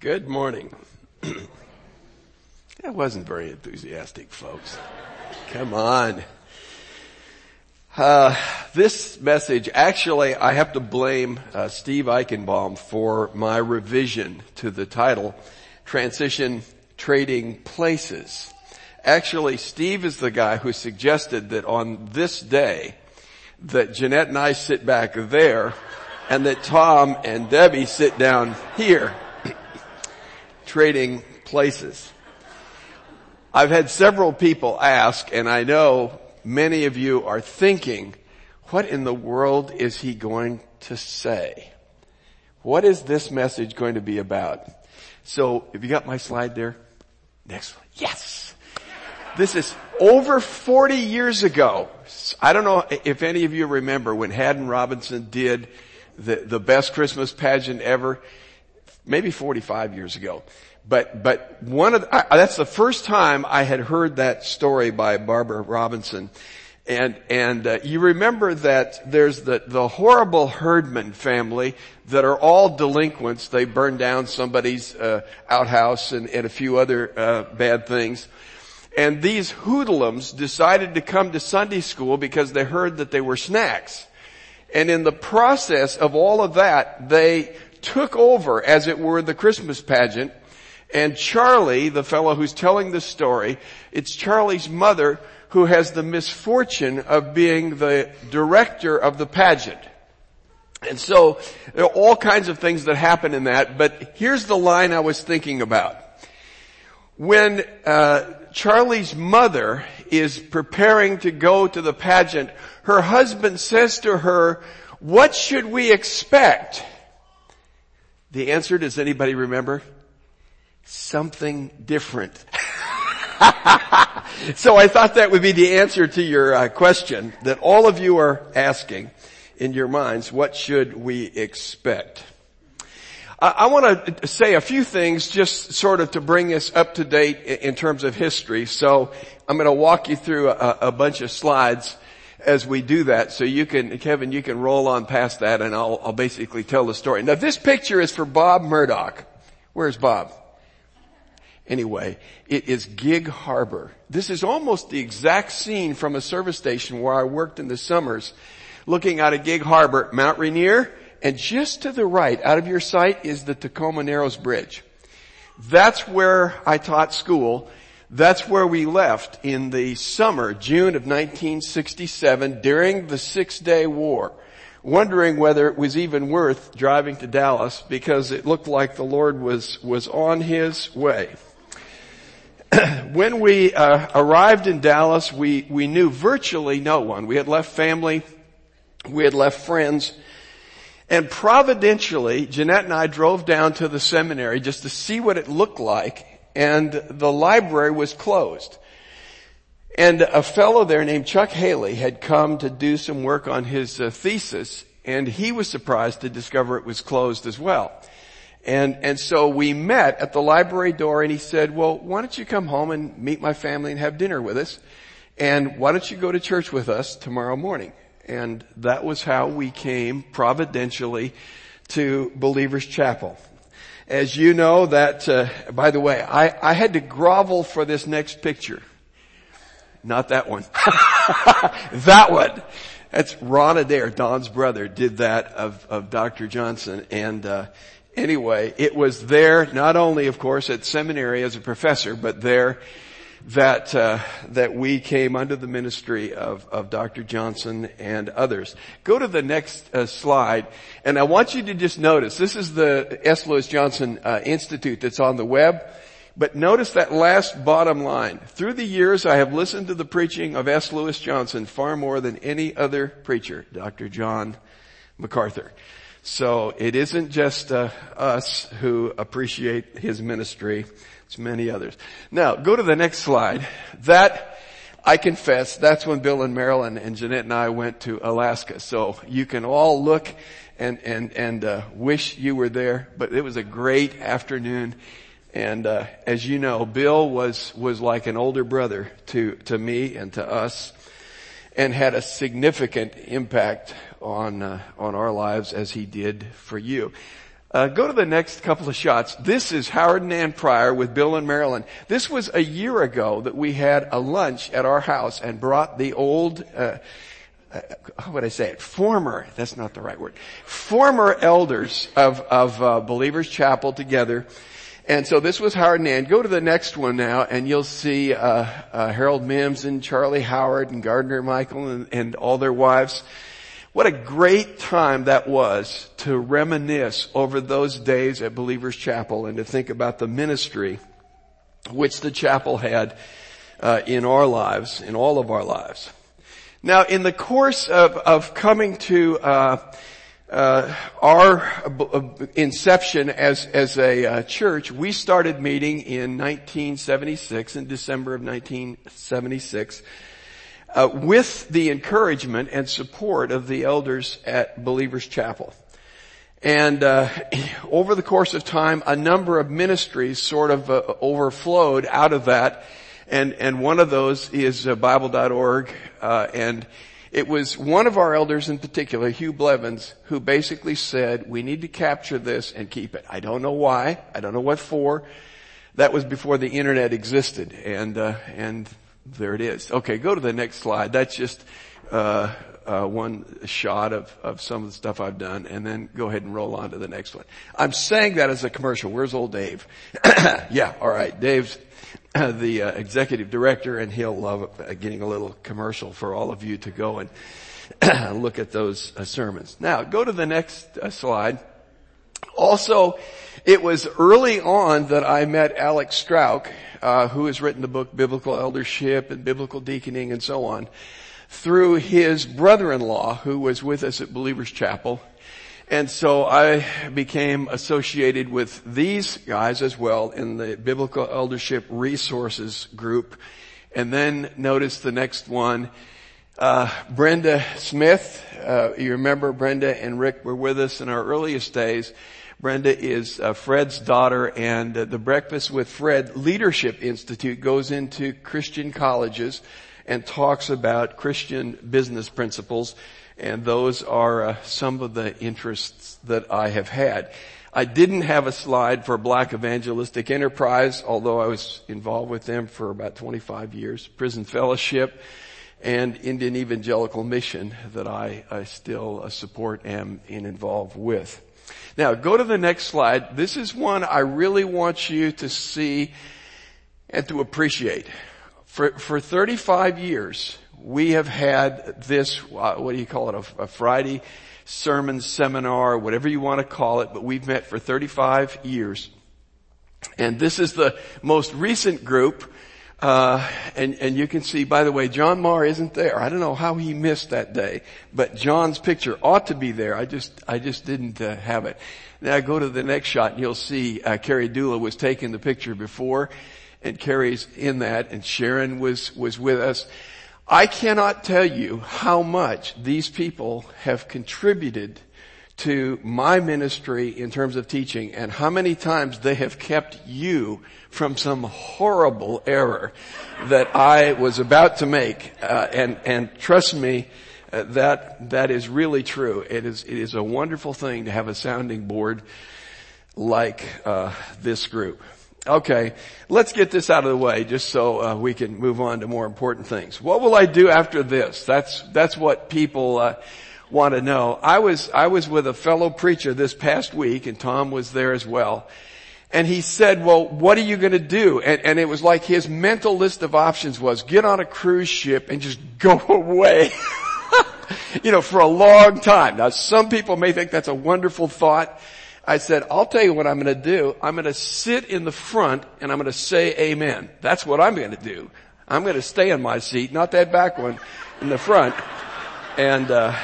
Good morning. that wasn't very enthusiastic, folks. Come on. Uh, this message, actually, I have to blame uh, Steve Eichenbaum for my revision to the title, Transition Trading Places. Actually, Steve is the guy who suggested that on this day, that Jeanette and I sit back there, and that Tom and Debbie sit down here trading places. I've had several people ask, and I know many of you are thinking, what in the world is he going to say? What is this message going to be about? So, have you got my slide there? Next one. Yes! This is over 40 years ago. I don't know if any of you remember when Haddon Robinson did the, the best Christmas pageant ever maybe 45 years ago. But, but one of, the, I, that's the first time I had heard that story by Barbara Robinson. And, and uh, you remember that there's the, the horrible Herdman family that are all delinquents. They burned down somebody's uh, outhouse and, and a few other uh, bad things. And these hoodlums decided to come to Sunday school because they heard that they were snacks. And in the process of all of that, they took over, as it were, the Christmas pageant. And Charlie, the fellow who's telling the story, it's Charlie's mother who has the misfortune of being the director of the pageant. And so there are all kinds of things that happen in that, but here's the line I was thinking about. When uh, Charlie's mother is preparing to go to the pageant, her husband says to her, what should we expect? The answer, does anybody remember? Something different. so I thought that would be the answer to your uh, question that all of you are asking in your minds. What should we expect? I want to say a few things just sort of to bring us up to date in terms of history. So I'm going to walk you through a, a bunch of slides as we do that. So you can, Kevin, you can roll on past that and I'll, I'll basically tell the story. Now this picture is for Bob Murdoch. Where's Bob? Anyway, it is Gig Harbor. This is almost the exact scene from a service station where I worked in the summers looking out of Gig Harbor, Mount Rainier, and just to the right, out of your sight, is the Tacoma Narrows Bridge. That's where I taught school that's where we left in the summer, June of 1967, during the Six Day War, wondering whether it was even worth driving to Dallas because it looked like the Lord was, was on His way. when we uh, arrived in Dallas, we, we knew virtually no one. We had left family, we had left friends, and providentially, Jeanette and I drove down to the seminary just to see what it looked like and the library was closed. And a fellow there named Chuck Haley had come to do some work on his uh, thesis and he was surprised to discover it was closed as well. And, and so we met at the library door and he said, well, why don't you come home and meet my family and have dinner with us? And why don't you go to church with us tomorrow morning? And that was how we came providentially to Believer's Chapel. As you know that, uh, by the way, I, I had to grovel for this next picture. Not that one. that one. That's Ron Adair, Don's brother, did that of, of Dr. Johnson. And, uh, anyway, it was there, not only of course at seminary as a professor, but there that uh, that we came under the ministry of, of Dr. Johnson and others. Go to the next uh, slide, and I want you to just notice this is the S. Lewis Johnson uh, Institute that's on the web. But notice that last bottom line. Through the years, I have listened to the preaching of S. Lewis Johnson far more than any other preacher, Dr. John MacArthur. So it isn't just uh, us who appreciate his ministry. It's many others. Now, go to the next slide. That, I confess, that's when Bill and Marilyn and Jeanette and I went to Alaska. So you can all look and, and, and, uh, wish you were there, but it was a great afternoon. And, uh, as you know, Bill was, was like an older brother to, to me and to us and had a significant impact on, uh, on our lives as he did for you. Uh, go to the next couple of shots. This is Howard and Ann Pryor with Bill and Marilyn. This was a year ago that we had a lunch at our house and brought the old, uh, uh, how would I say it? Former, that's not the right word. Former elders of, of uh, Believers Chapel together. And so this was Howard and Ann. Go to the next one now and you'll see, uh, uh, Harold Mims and Charlie Howard and Gardner Michael and, and all their wives. What a great time that was to reminisce over those days at Believers Chapel and to think about the ministry which the chapel had uh, in our lives, in all of our lives. Now, in the course of, of coming to uh, uh, our uh, inception as as a uh, church, we started meeting in 1976, in December of 1976 uh, with the encouragement and support of the elders at Believers Chapel. And uh, over the course of time, a number of ministries sort of uh, overflowed out of that, and and one of those is uh, Bible.org, uh, and it was one of our elders in particular, Hugh Blevins, who basically said, "We need to capture this and keep it." I don't know why, I don't know what for. That was before the internet existed, and uh, and there it is. Okay, go to the next slide. That's just uh, uh, one shot of, of some of the stuff I've done, and then go ahead and roll on to the next one. I'm saying that as a commercial. Where's old Dave? yeah, all right. Dave's uh, the uh, executive director, and he'll love uh, getting a little commercial for all of you to go and look at those uh, sermons. Now, go to the next slide. Also, it was early on that I met Alex Strauch, uh, who has written the book Biblical Eldership and Biblical Deaconing and so on, through his brother-in-law who was with us at Believers Chapel. And so I became associated with these guys as well in the Biblical Eldership Resources group. And then notice the next one, uh, Brenda Smith. Uh, you remember Brenda and Rick were with us in our earliest days. Brenda is uh, Fred's daughter and uh, the Breakfast with Fred Leadership Institute goes into Christian colleges and talks about Christian business principles and those are uh, some of the interests that I have had. I didn't have a slide for Black Evangelistic Enterprise, although I was involved with them for about 25 years. Prison Fellowship and Indian Evangelical Mission that I, I still uh, support and, and involved with. Now go to the next slide. This is one I really want you to see and to appreciate. For, for 35 years, we have had this, uh, what do you call it, a, a Friday sermon seminar, whatever you want to call it, but we've met for 35 years. And this is the most recent group uh, and, and you can see, by the way, John Marr isn't there. I don't know how he missed that day, but John's picture ought to be there. I just, I just didn't uh, have it. Now go to the next shot and you'll see, uh, Carrie Dula was taking the picture before and Carrie's in that and Sharon was, was with us. I cannot tell you how much these people have contributed to my ministry in terms of teaching and how many times they have kept you from some horrible error that I was about to make. Uh, and, and trust me, uh, that, that is really true. It is, it is a wonderful thing to have a sounding board like, uh, this group. Okay, let's get this out of the way just so uh, we can move on to more important things. What will I do after this? That's that's what people uh, want to know. I was, I was with a fellow preacher this past week and Tom was there as well. And he said, well, what are you going to do? And, and, it was like his mental list of options was get on a cruise ship and just go away. you know, for a long time. Now some people may think that's a wonderful thought. I said, I'll tell you what I'm going to do. I'm going to sit in the front and I'm going to say amen. That's what I'm going to do. I'm going to stay in my seat, not that back one, in the front. And, uh,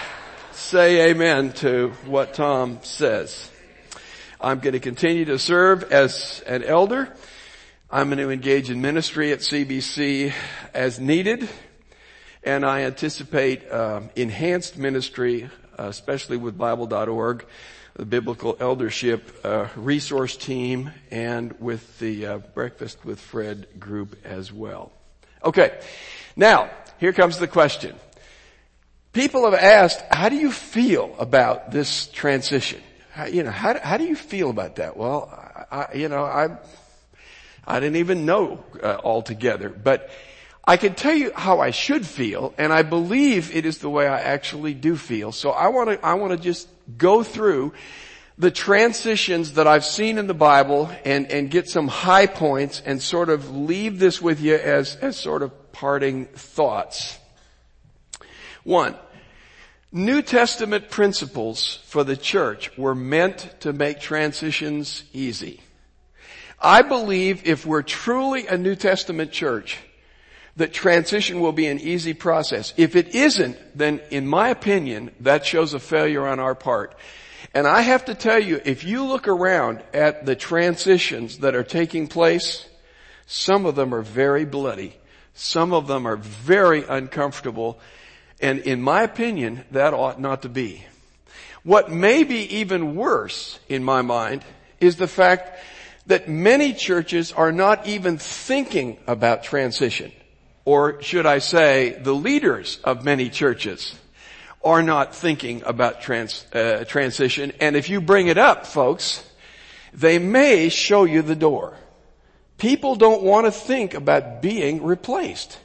say amen to what Tom says. I'm going to continue to serve as an elder. I'm going to engage in ministry at CBC as needed. And I anticipate uh, enhanced ministry, uh, especially with Bible.org, the Biblical Eldership uh, Resource Team, and with the uh, Breakfast with Fred group as well. Okay, now here comes the question. People have asked, how do you feel about this transition? how, you know, how, how do you feel about that? Well, I, you know, I, I didn't even know uh, altogether, but I can tell you how I should feel, and I believe it is the way I actually do feel. So I want to, I want to just go through the transitions that I've seen in the Bible and, and get some high points and sort of leave this with you as, as sort of parting thoughts. One, New Testament principles for the church were meant to make transitions easy. I believe if we're truly a New Testament church, that transition will be an easy process. If it isn't, then in my opinion, that shows a failure on our part. And I have to tell you, if you look around at the transitions that are taking place, some of them are very bloody. Some of them are very uncomfortable. And in my opinion, that ought not to be. What may be even worse in my mind is the fact that many churches are not even thinking about transition. Or should I say, the leaders of many churches are not thinking about trans, uh, transition. And if you bring it up, folks, they may show you the door. People don't want to think about being replaced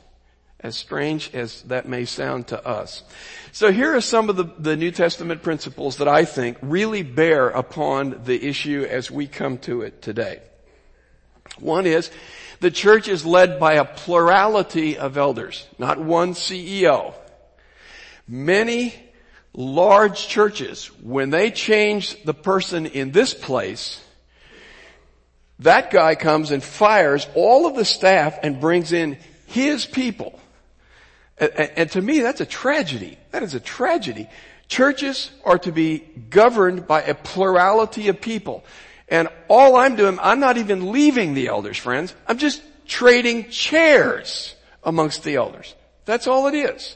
as strange as that may sound to us. So here are some of the, the, New Testament principles that I think really bear upon the issue as we come to it today. One is, the church is led by a plurality of elders, not one CEO. Many large churches, when they change the person in this place, that guy comes and fires all of the staff and brings in his people. And, and to me, that's a tragedy. That is a tragedy. Churches are to be governed by a plurality of people. And all I'm doing, I'm not even leaving the elders, friends. I'm just trading chairs amongst the elders. That's all it is.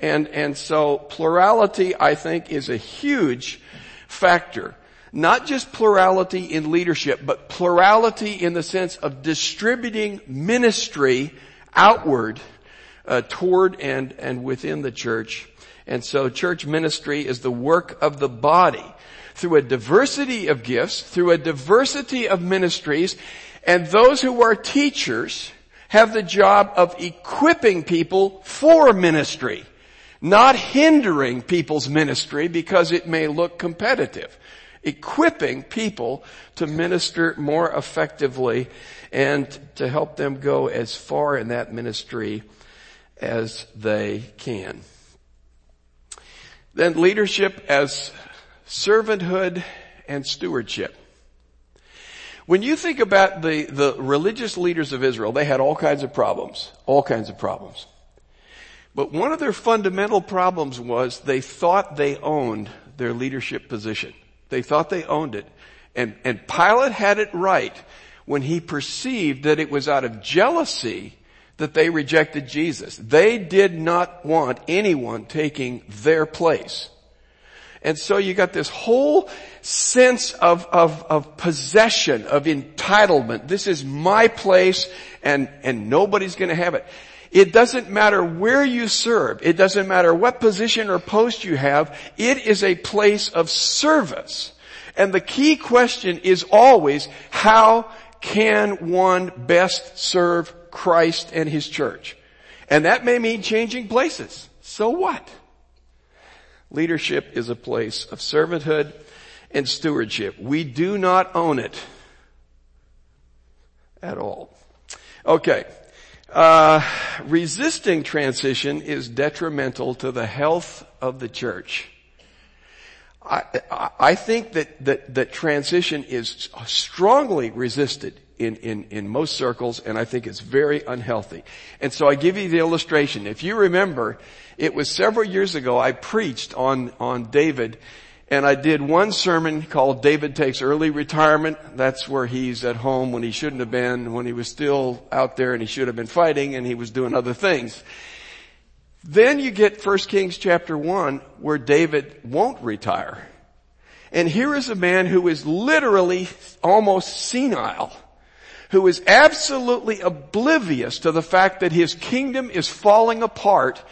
And, and so plurality, I think, is a huge factor. Not just plurality in leadership, but plurality in the sense of distributing ministry outward uh, toward and, and within the church. And so church ministry is the work of the body through a diversity of gifts, through a diversity of ministries, and those who are teachers have the job of equipping people for ministry, not hindering people's ministry because it may look competitive. Equipping people to minister more effectively and to help them go as far in that ministry as they can. Then leadership as servanthood and stewardship. When you think about the, the religious leaders of Israel, they had all kinds of problems. All kinds of problems. But one of their fundamental problems was they thought they owned their leadership position. They thought they owned it. And, and Pilate had it right when he perceived that it was out of jealousy that they rejected Jesus. They did not want anyone taking their place. And so you got this whole sense of, of, of possession, of entitlement. This is my place and, and nobody's gonna have it. It doesn't matter where you serve. It doesn't matter what position or post you have. It is a place of service. And the key question is always, how can one best serve Christ and His church. And that may mean changing places. So what? Leadership is a place of servanthood and stewardship. We do not own it at all. Okay. Uh, resisting transition is detrimental to the health of the church. I, I think that, that, that transition is strongly resisted in, in, in most circles, and I think it's very unhealthy. And so I give you the illustration. If you remember, it was several years ago I preached on, on David, and I did one sermon called David Takes Early Retirement. That's where he's at home when he shouldn't have been, when he was still out there and he should have been fighting and he was doing other things. Then you get 1 Kings chapter 1 where David won't retire. And here is a man who is literally almost senile who is absolutely oblivious to the fact that his kingdom is falling apart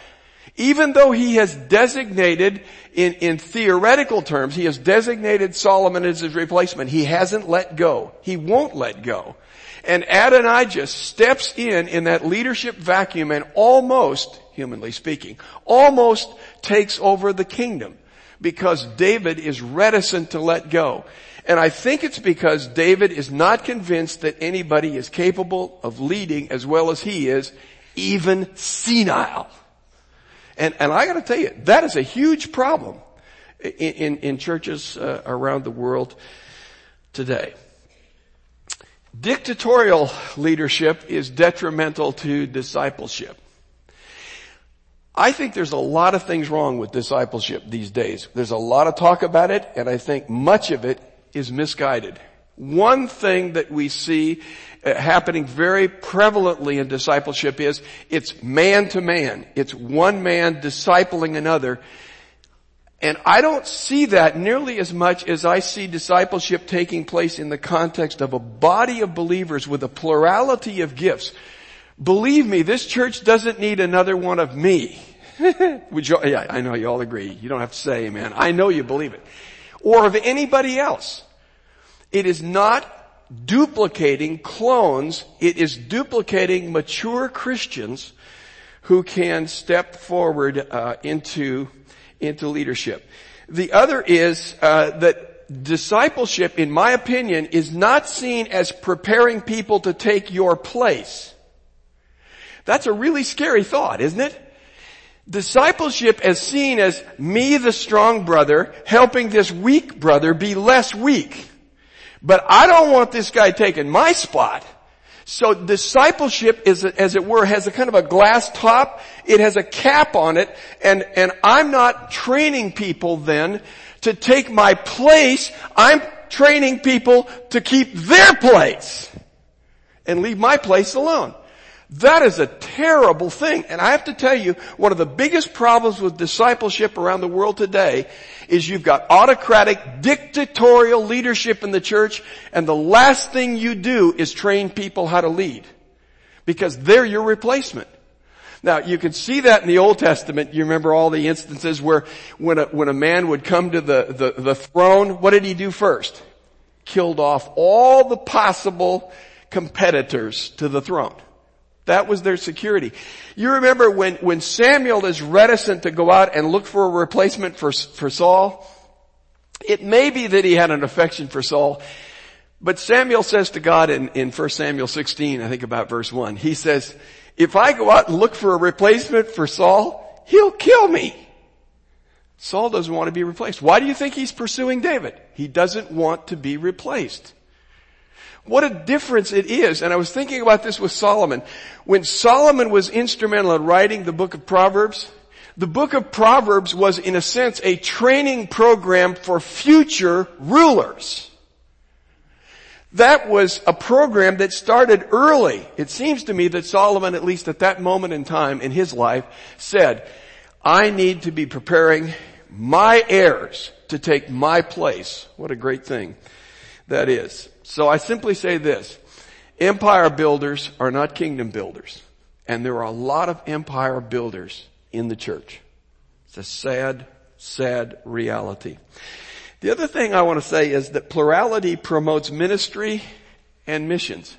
Even though he has designated, in, in theoretical terms, he has designated Solomon as his replacement, he hasn't let go. He won't let go. And Adonijah steps in in that leadership vacuum and almost, humanly speaking, almost takes over the kingdom because David is reticent to let go. And I think it's because David is not convinced that anybody is capable of leading as well as he is, even senile. And, and I gotta tell you, that is a huge problem in, in, in churches uh, around the world today. Dictatorial leadership is detrimental to discipleship. I think there's a lot of things wrong with discipleship these days. There's a lot of talk about it, and I think much of it is misguided. One thing that we see uh, happening very prevalently in discipleship is it's man to man. It's one man discipling another. And I don't see that nearly as much as I see discipleship taking place in the context of a body of believers with a plurality of gifts Believe me, this church doesn't need another one of me. Would you, yeah, I know you all agree. You don't have to say amen. I know you believe it. Or of anybody else. It is not duplicating clones. It is duplicating mature Christians who can step forward uh, into into leadership. The other is uh, that discipleship, in my opinion, is not seen as preparing people to take your place. That's a really scary thought, isn't it? Discipleship as seen as me, the strong brother, helping this weak brother be less weak. But I don't want this guy taking my spot. So discipleship is, as it were, has a kind of a glass top. It has a cap on it. And, and I'm not training people then to take my place. I'm training people to keep their place and leave my place alone. That is a terrible thing. And I have to tell you, one of the biggest problems with discipleship around the world today is you've got autocratic, dictatorial leadership in the church, and the last thing you do is train people how to lead. Because they're your replacement. Now, you can see that in the Old Testament. You remember all the instances where when a, when a man would come to the, the, the throne, what did he do first? Killed off all the possible competitors to the throne. That was their security. You remember when, when Samuel is reticent to go out and look for a replacement for, for Saul? It may be that he had an affection for Saul, but Samuel says to God in, in 1 Samuel 16, I think about verse 1, he says, if I go out and look for a replacement for Saul, he'll kill me. Saul doesn't want to be replaced. Why do you think he's pursuing David? He doesn't want to be replaced. What a difference it is. And I was thinking about this with Solomon. When Solomon was instrumental in writing the book of Proverbs, the book of Proverbs was in a sense a training program for future rulers. That was a program that started early. It seems to me that Solomon, at least at that moment in time in his life, said, I need to be preparing my heirs to take my place. What a great thing that is. So I simply say this. Empire builders are not kingdom builders. And there are a lot of empire builders in the church. It's a sad, sad reality. The other thing I want to say is that plurality promotes ministry and missions.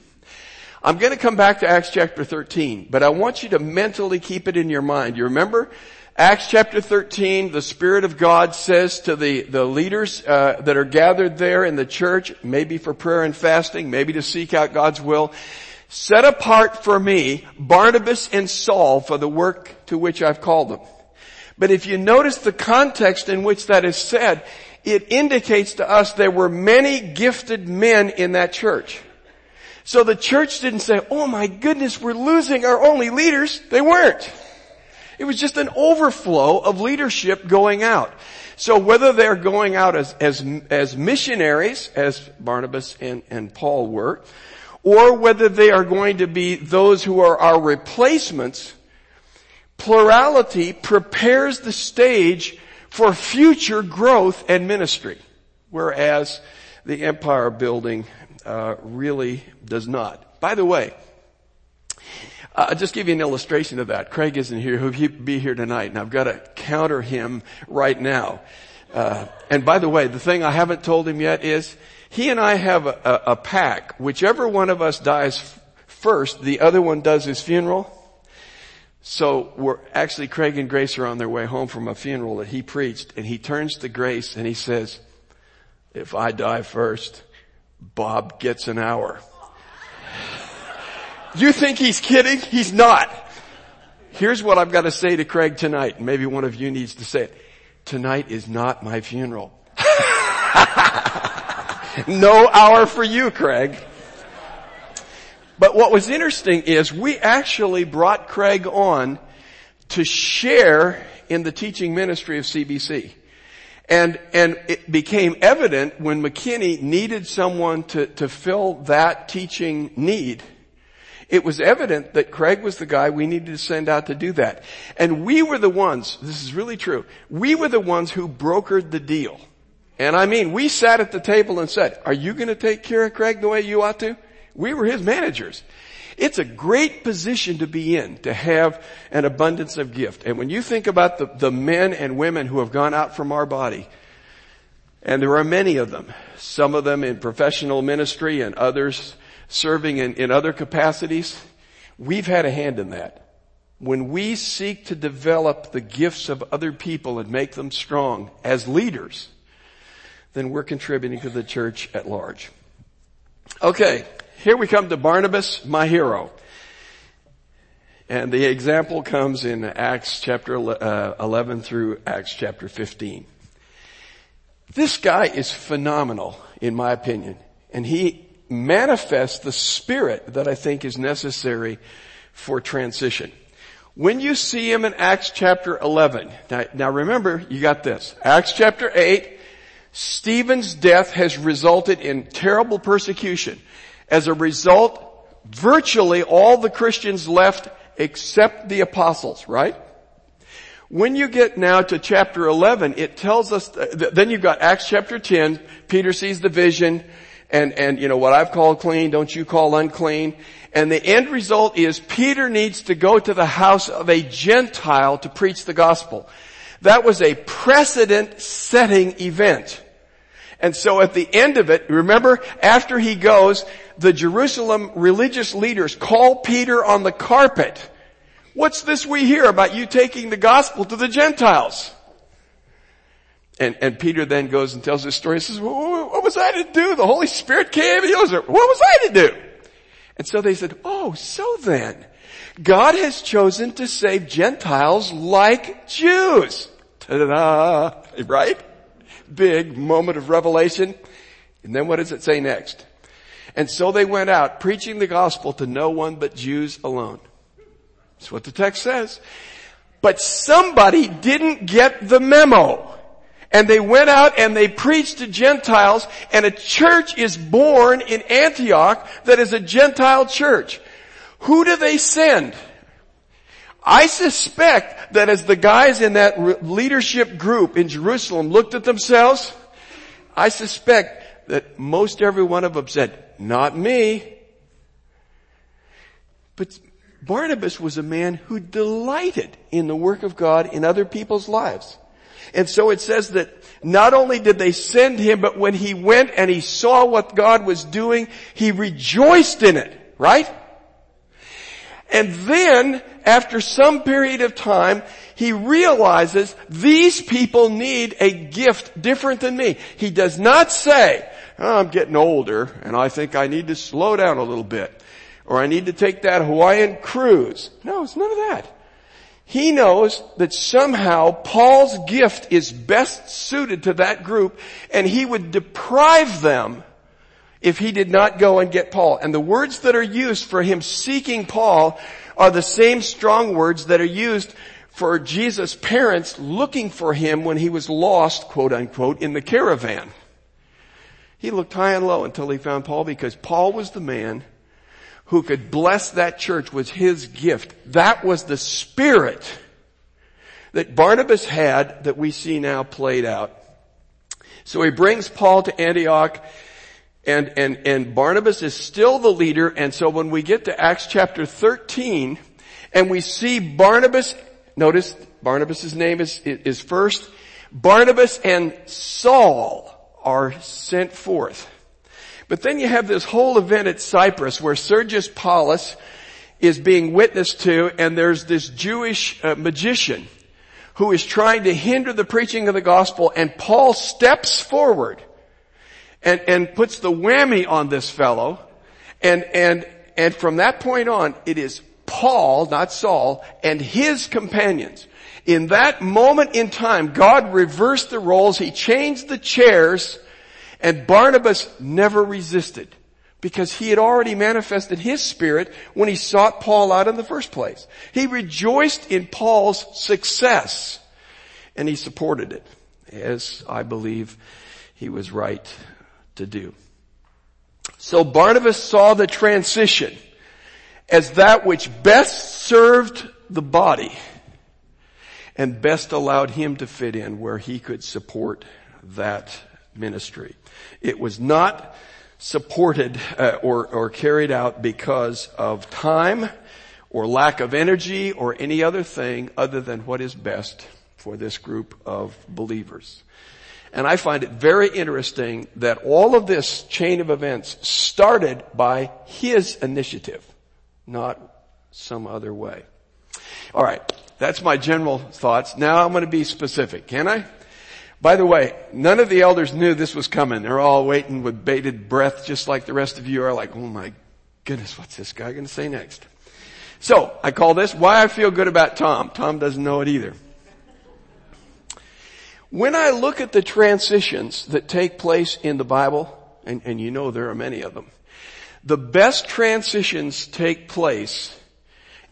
I'm going to come back to Acts chapter 13, but I want you to mentally keep it in your mind. You remember Acts chapter 13, the Spirit of God says to the, the leaders uh, that are gathered there in the church, maybe for prayer and fasting, maybe to seek out God's will, set apart for me Barnabas and Saul for the work to which I've called them. But if you notice the context in which that is said, it indicates to us there were many gifted men in that church. So the church didn't say, oh my goodness, we're losing our only leaders. They weren't. It was just an overflow of leadership going out. So whether they're going out as, as, as missionaries, as Barnabas and, and Paul were, or whether they are going to be those who are our replacements, plurality prepares the stage for future growth and ministry. Whereas the empire building uh, really does not. By the way, I'll just give you an illustration of that. Craig isn't here. He'll be here tonight, and I've got to counter him right now. Uh, and by the way, the thing I haven't told him yet is he and I have a, a, a pack. Whichever one of us dies f- first, the other one does his funeral. So we're actually Craig and Grace are on their way home from a funeral that he preached, and he turns to Grace and he says, "If I die first, Bob gets an hour." You think he's kidding? He's not. Here's what I've got to say to Craig tonight. Maybe one of you needs to say it. Tonight is not my funeral. no hour for you, Craig. But what was interesting is we actually brought Craig on to share in the teaching ministry of CBC. And, and it became evident when McKinney needed someone to, to fill that teaching need. It was evident that Craig was the guy we needed to send out to do that. And we were the ones, this is really true, we were the ones who brokered the deal. And I mean, we sat at the table and said, are you going to take care of Craig the way you ought to? We were his managers. It's a great position to be in, to have an abundance of gift. And when you think about the, the men and women who have gone out from our body, and there are many of them, some of them in professional ministry and others serving in, in other capacities, we've had a hand in that. When we seek to develop the gifts of other people and make them strong as leaders, then we're contributing to the church at large. Okay, here we come to Barnabas, my hero. And the example comes in Acts chapter uh, 11 through Acts chapter 15. This guy is phenomenal, in my opinion. And he manifests the spirit that I think is necessary for transition. When you see him in Acts chapter 11, now, now remember, you got this. Acts chapter 8, Stephen's death has resulted in terrible persecution. As a result, virtually all the Christians left except the apostles, right? When you get now to chapter 11, it tells us, then you've got Acts chapter 10, Peter sees the vision, and, and, you know, what I've called clean, don't you call unclean. And the end result is Peter needs to go to the house of a Gentile to preach the gospel. That was a precedent setting event. And so at the end of it, remember, after he goes, the Jerusalem religious leaders call Peter on the carpet. What's this we hear about you taking the gospel to the Gentiles? And, and Peter then goes and tells this story and says, well, what was I to do? The Holy Spirit came and he was, what was I to do? And so they said, oh, so then, God has chosen to save Gentiles like Jews. Ta-da! Right? Big moment of revelation. And then what does it say next? And so they went out preaching the gospel to no one but Jews alone. That's what the text says. But somebody didn't get the memo. And they went out and they preached to Gentiles and a church is born in Antioch that is a Gentile church. Who do they send? I suspect that as the guys in that leadership group in Jerusalem looked at themselves, I suspect that most every one of them said, not me. But Barnabas was a man who delighted in the work of God in other people's lives. And so it says that not only did they send him, but when he went and he saw what God was doing, he rejoiced in it, right? And then, after some period of time, he realizes these people need a gift different than me. He does not say, oh, I'm getting older and I think I need to slow down a little bit. Or I need to take that Hawaiian cruise. No, it's none of that. He knows that somehow Paul's gift is best suited to that group and he would deprive them if he did not go and get Paul. And the words that are used for him seeking Paul are the same strong words that are used for Jesus' parents looking for him when he was lost, quote unquote, in the caravan. He looked high and low until he found Paul because Paul was the man who could bless that church was his gift. That was the spirit that Barnabas had that we see now played out. So he brings Paul to Antioch And, and, and Barnabas is still the leader. And so when we get to Acts chapter 13 and we see Barnabas, notice Barnabas' name is, is first. Barnabas and Saul are sent forth. But then you have this whole event at Cyprus where Sergius Paulus is being witnessed to and there's this Jewish uh, magician who is trying to hinder the preaching of the gospel and Paul steps forward and, and puts the whammy on this fellow and, and, and from that point on it is Paul, not Saul, and his companions. In that moment in time, God reversed the roles, He changed the chairs, and Barnabas never resisted because he had already manifested his spirit when he sought Paul out in the first place. He rejoiced in Paul's success and he supported it as I believe he was right to do. So Barnabas saw the transition as that which best served the body and best allowed him to fit in where he could support that ministry. It was not supported uh, or, or carried out because of time or lack of energy or any other thing other than what is best for this group of believers. And I find it very interesting that all of this chain of events started by his initiative, not some other way. Alright, that's my general thoughts. Now I'm going to be specific, can I? By the way, none of the elders knew this was coming. They're all waiting with bated breath, just like the rest of you are like, oh my goodness, what's this guy going to say next? So, I call this why I feel good about Tom. Tom doesn't know it either. When I look at the transitions that take place in the Bible, and, and you know there are many of them, the best transitions take place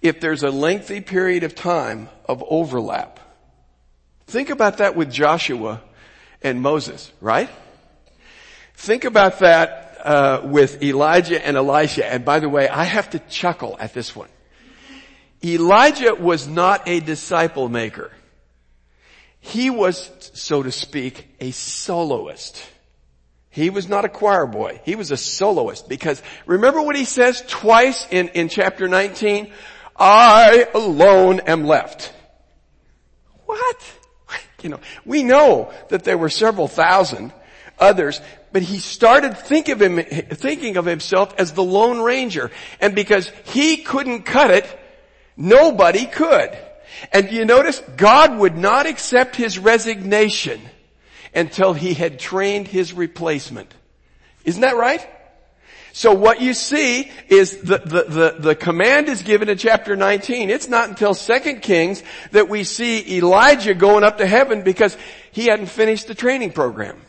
if there's a lengthy period of time of overlap. Think about that with Joshua and Moses, right? Think about that uh, with Elijah and Elisha. And by the way, I have to chuckle at this one. Elijah was not a disciple maker. He was, so to speak, a soloist. He was not a choir boy. He was a soloist because remember what he says twice in, in chapter 19? I alone am left. What? You know, we know that there were several thousand others, but he started think of him, thinking of himself as the Lone Ranger. And because he couldn't cut it, nobody could. And you notice God would not accept his resignation until he had trained his replacement. Isn't that right? So what you see is the, the, the, the, command is given in chapter 19. It's not until 2 Kings that we see Elijah going up to heaven because he hadn't finished the training program.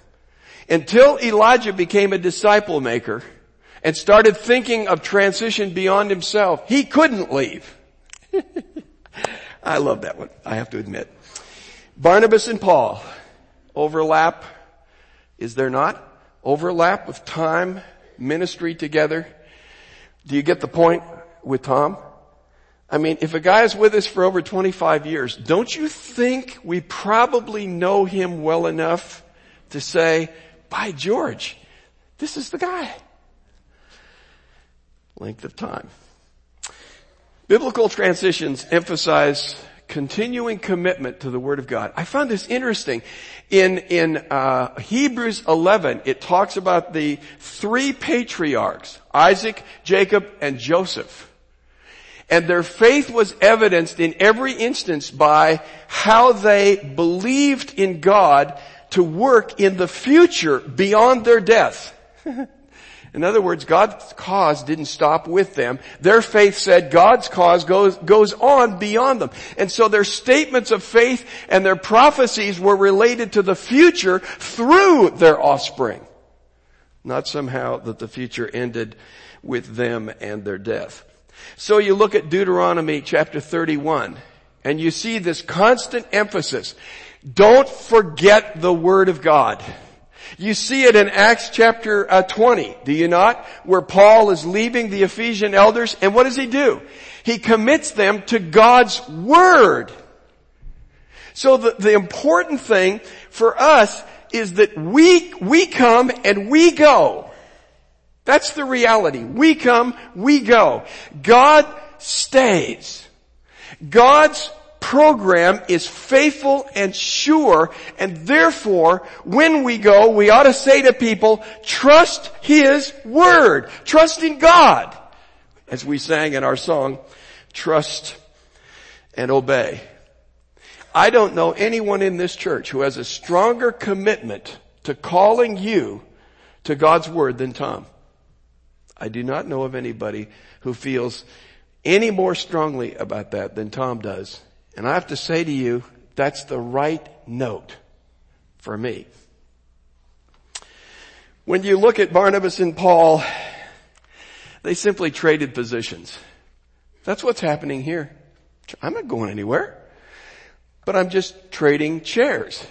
Until Elijah became a disciple maker and started thinking of transition beyond himself, he couldn't leave. I love that one, I have to admit. Barnabas and Paul overlap, is there not? Overlap of time ministry together. Do you get the point with Tom? I mean, if a guy is with us for over 25 years, don't you think we probably know him well enough to say, by George, this is the guy? Length of time. Biblical transitions emphasize continuing commitment to the Word of God. I found this interesting. In, in uh, Hebrews 11, it talks about the three patriarchs, Isaac, Jacob, and Joseph. And their faith was evidenced in every instance by how they believed in God to work in the future beyond their death. In other words, God's cause didn't stop with them. Their faith said God's cause goes, goes on beyond them. And so their statements of faith and their prophecies were related to the future through their offspring. Not somehow that the future ended with them and their death. So you look at Deuteronomy chapter 31 and you see this constant emphasis. Don't forget the word of God. You see it in Acts chapter uh, 20, do you not? Where Paul is leaving the Ephesian elders and what does he do? He commits them to God's Word. So the, the important thing for us is that we, we come and we go. That's the reality. We come, we go. God stays. God's program is faithful and sure, and therefore, when we go, we ought to say to people, trust His Word. Trust in God. As we sang in our song, trust and obey. I don't know anyone in this church who has a stronger commitment to calling you to God's Word than Tom. I do not know of anybody who feels any more strongly about that than Tom does. And I have to say to you, that's the right note for me. When you look at Barnabas and Paul, they simply traded positions. That's what's happening here. I'm not going anywhere, but I'm just trading chairs.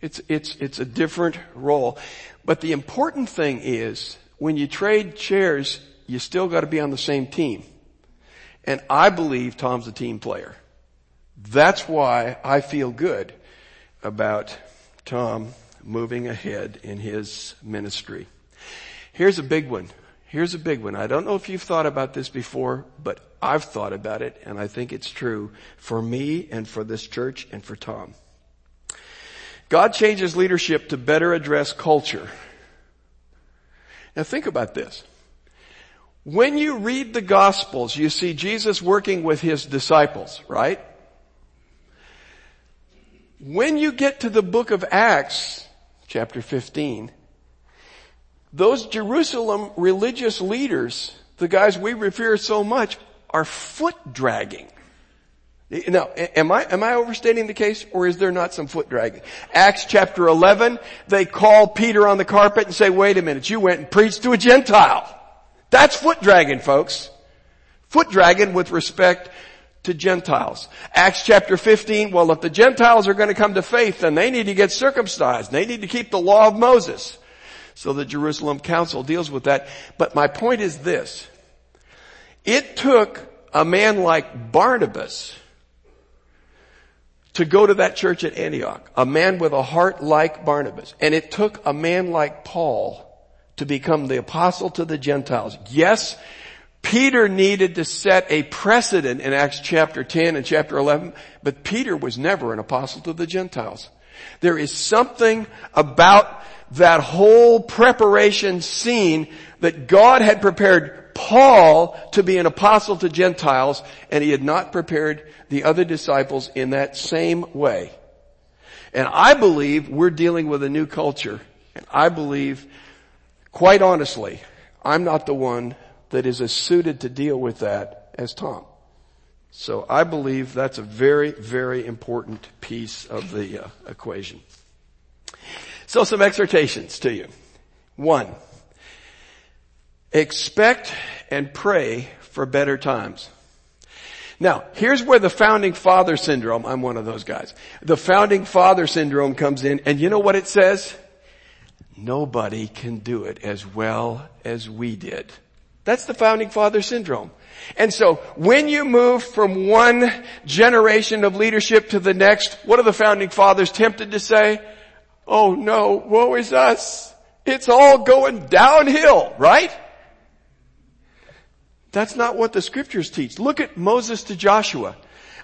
It's, it's, it's a different role. But the important thing is when you trade chairs, you still got to be on the same team. And I believe Tom's a team player. That's why I feel good about Tom moving ahead in his ministry. Here's a big one. Here's a big one. I don't know if you've thought about this before, but I've thought about it and I think it's true for me and for this church and for Tom. God changes leadership to better address culture. Now think about this. When you read the gospels, you see Jesus working with his disciples, right? When you get to the book of Acts, chapter 15, those Jerusalem religious leaders, the guys we revere so much, are foot dragging. Now, am I, am I overstating the case or is there not some foot dragging? Acts chapter 11, they call Peter on the carpet and say, wait a minute, you went and preached to a Gentile. That's foot dragging, folks. Foot dragging with respect to Gentiles. Acts chapter 15, well if the Gentiles are going to come to faith, then they need to get circumcised. They need to keep the law of Moses. So the Jerusalem council deals with that. But my point is this. It took a man like Barnabas to go to that church at Antioch. A man with a heart like Barnabas. And it took a man like Paul to become the apostle to the Gentiles. Yes, Peter needed to set a precedent in Acts chapter 10 and chapter 11, but Peter was never an apostle to the Gentiles. There is something about that whole preparation scene that God had prepared Paul to be an apostle to Gentiles and he had not prepared the other disciples in that same way. And I believe we're dealing with a new culture and I believe quite honestly, I'm not the one that is as suited to deal with that as Tom. So I believe that's a very, very important piece of the uh, equation. So some exhortations to you. One, expect and pray for better times. Now, here's where the founding father syndrome, I'm one of those guys. The founding father syndrome comes in and you know what it says? Nobody can do it as well as we did. That's the founding father syndrome. And so when you move from one generation of leadership to the next, what are the founding fathers tempted to say? Oh no, woe is us. It's all going downhill, right? That's not what the scriptures teach. Look at Moses to Joshua.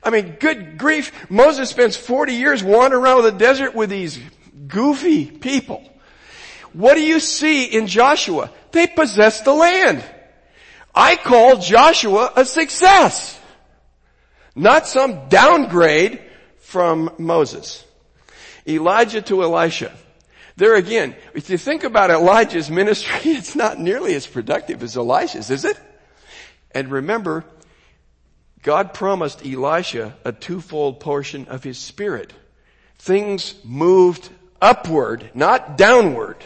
I mean, good grief, Moses spends 40 years wandering around the desert with these goofy people. What do you see in Joshua? They possess the land. I call Joshua a success. Not some downgrade from Moses. Elijah to Elisha. There again, if you think about Elijah's ministry, it's not nearly as productive as Elisha's, is it? And remember, God promised Elisha a twofold portion of his spirit. Things moved upward, not downward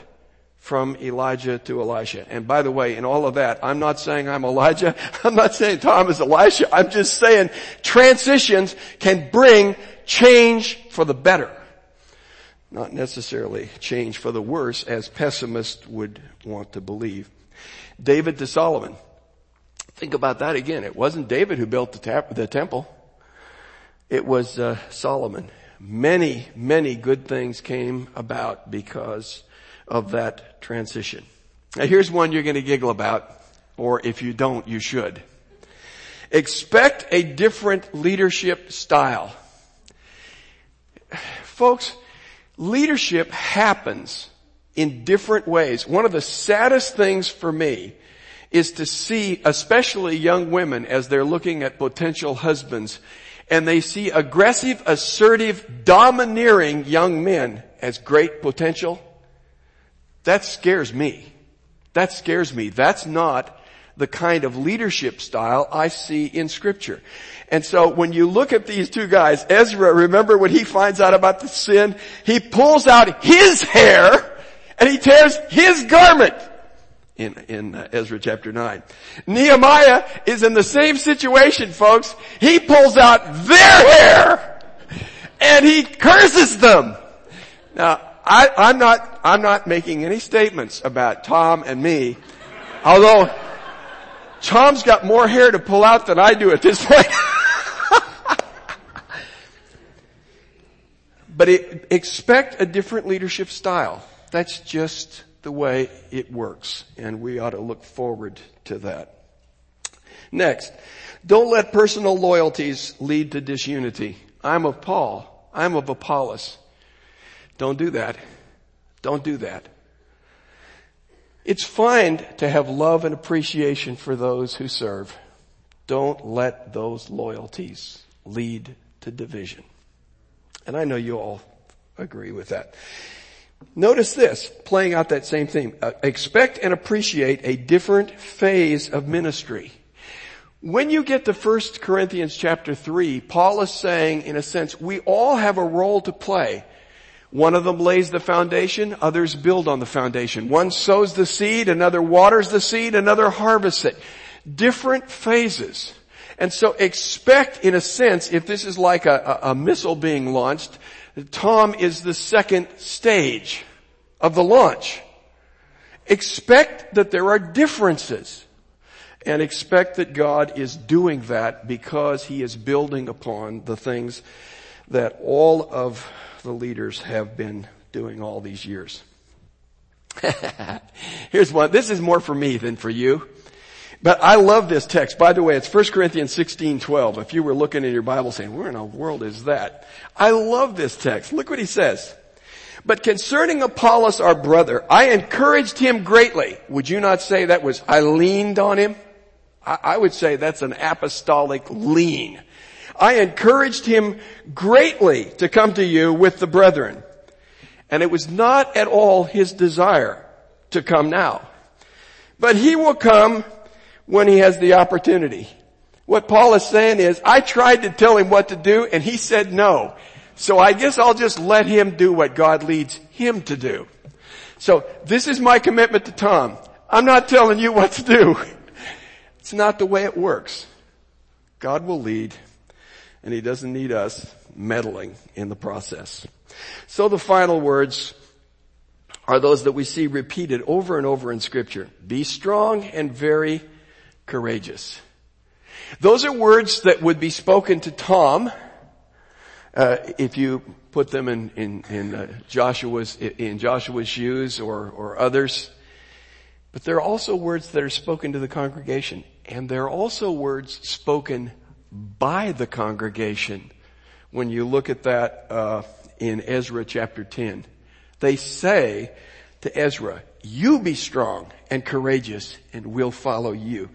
from Elijah to Elisha. And by the way, in all of that, I'm not saying I'm Elijah. I'm not saying Tom is Elisha. I'm just saying transitions can bring change for the better. Not necessarily change for the worse as pessimists would want to believe. David to Solomon. Think about that again. It wasn't David who built the, tap, the temple. It was uh, Solomon. Many, many good things came about because of that transition. Now here's one you're going to giggle about, or if you don't, you should. Expect a different leadership style. Folks, leadership happens in different ways. One of the saddest things for me is to see, especially young women as they're looking at potential husbands, and they see aggressive, assertive, domineering young men as great potential. That scares me. That scares me. That's not the kind of leadership style I see in scripture. And so when you look at these two guys, Ezra, remember when he finds out about the sin, he pulls out his hair and he tears his garment in, in uh, Ezra chapter 9. Nehemiah is in the same situation, folks. He pulls out their hair and he curses them. Now, I, I'm not, I'm not making any statements about Tom and me, although Tom's got more hair to pull out than I do at this point. but it, expect a different leadership style. That's just the way it works, and we ought to look forward to that. Next, don't let personal loyalties lead to disunity. I'm of Paul. I'm of Apollos. Don't do that. Don't do that. It's fine to have love and appreciation for those who serve. Don't let those loyalties lead to division. And I know you all agree with that. Notice this, playing out that same theme. Uh, expect and appreciate a different phase of ministry. When you get to 1 Corinthians chapter 3, Paul is saying, in a sense, we all have a role to play. One of them lays the foundation, others build on the foundation. One sows the seed, another waters the seed, another harvests it. Different phases. And so expect, in a sense, if this is like a, a, a missile being launched, Tom is the second stage of the launch. Expect that there are differences and expect that God is doing that because he is building upon the things that all of the leaders have been doing all these years. Here's one. This is more for me than for you. But I love this text. By the way, it's 1 Corinthians 16, 12. If you were looking in your Bible saying, where in the world is that? I love this text. Look what he says. But concerning Apollos, our brother, I encouraged him greatly. Would you not say that was, I leaned on him? I, I would say that's an apostolic lean. I encouraged him greatly to come to you with the brethren. And it was not at all his desire to come now. But he will come when he has the opportunity. What Paul is saying is, I tried to tell him what to do and he said no. So I guess I'll just let him do what God leads him to do. So this is my commitment to Tom. I'm not telling you what to do. It's not the way it works. God will lead and he doesn't need us meddling in the process. So the final words are those that we see repeated over and over in scripture. Be strong and very courageous. Those are words that would be spoken to Tom uh, if you put them in in, in uh, Joshua's in Joshua's shoes or or others. But there are also words that are spoken to the congregation, and there are also words spoken by the congregation. When you look at that uh, in Ezra chapter ten, they say to Ezra, "You be strong and courageous, and we'll follow you."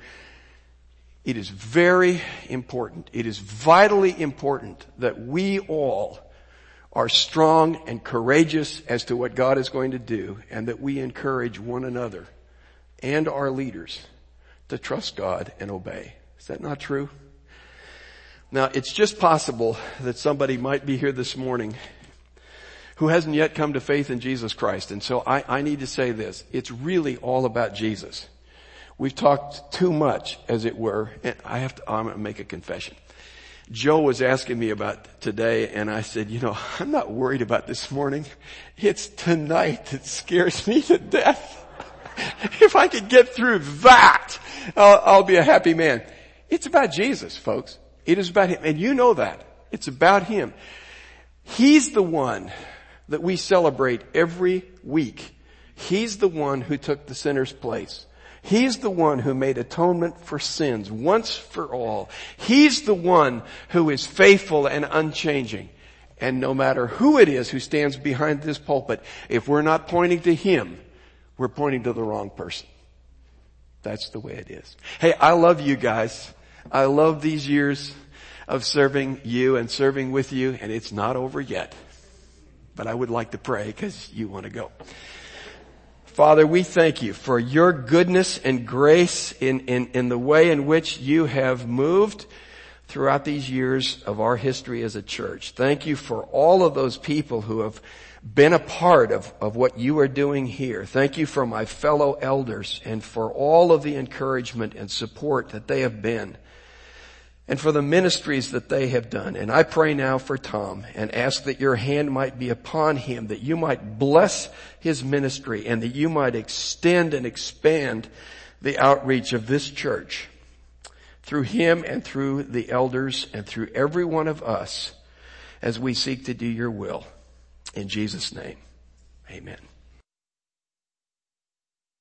It is very important. It is vitally important that we all are strong and courageous as to what God is going to do and that we encourage one another and our leaders to trust God and obey. Is that not true? Now, it's just possible that somebody might be here this morning who hasn't yet come to faith in Jesus Christ. And so I, I need to say this. It's really all about Jesus. We've talked too much, as it were, and I have to, I'm going to make a confession. Joe was asking me about today and I said, you know, I'm not worried about this morning. It's tonight that scares me to death. if I could get through that, I'll, I'll be a happy man. It's about Jesus, folks. It is about Him. And you know that. It's about Him. He's the one that we celebrate every week He's the one who took the sinner's place. He's the one who made atonement for sins once for all. He's the one who is faithful and unchanging. And no matter who it is who stands behind this pulpit, if we're not pointing to Him, we're pointing to the wrong person. That's the way it is. Hey, I love you guys. I love these years of serving you and serving with you, and it's not over yet. But I would like to pray because you want to go. Father, we thank you for your goodness and grace in, in, in the way in which you have moved throughout these years of our history as a church. Thank you for all of those people who have been a part of, of what you are doing here. Thank you for my fellow elders and for all of the encouragement and support that they have been and for the ministries that they have done. And I pray now for Tom and ask that your hand might be upon him, that you might bless his ministry and that you might extend and expand the outreach of this church through him and through the elders and through every one of us as we seek to do your will. In Jesus name, amen.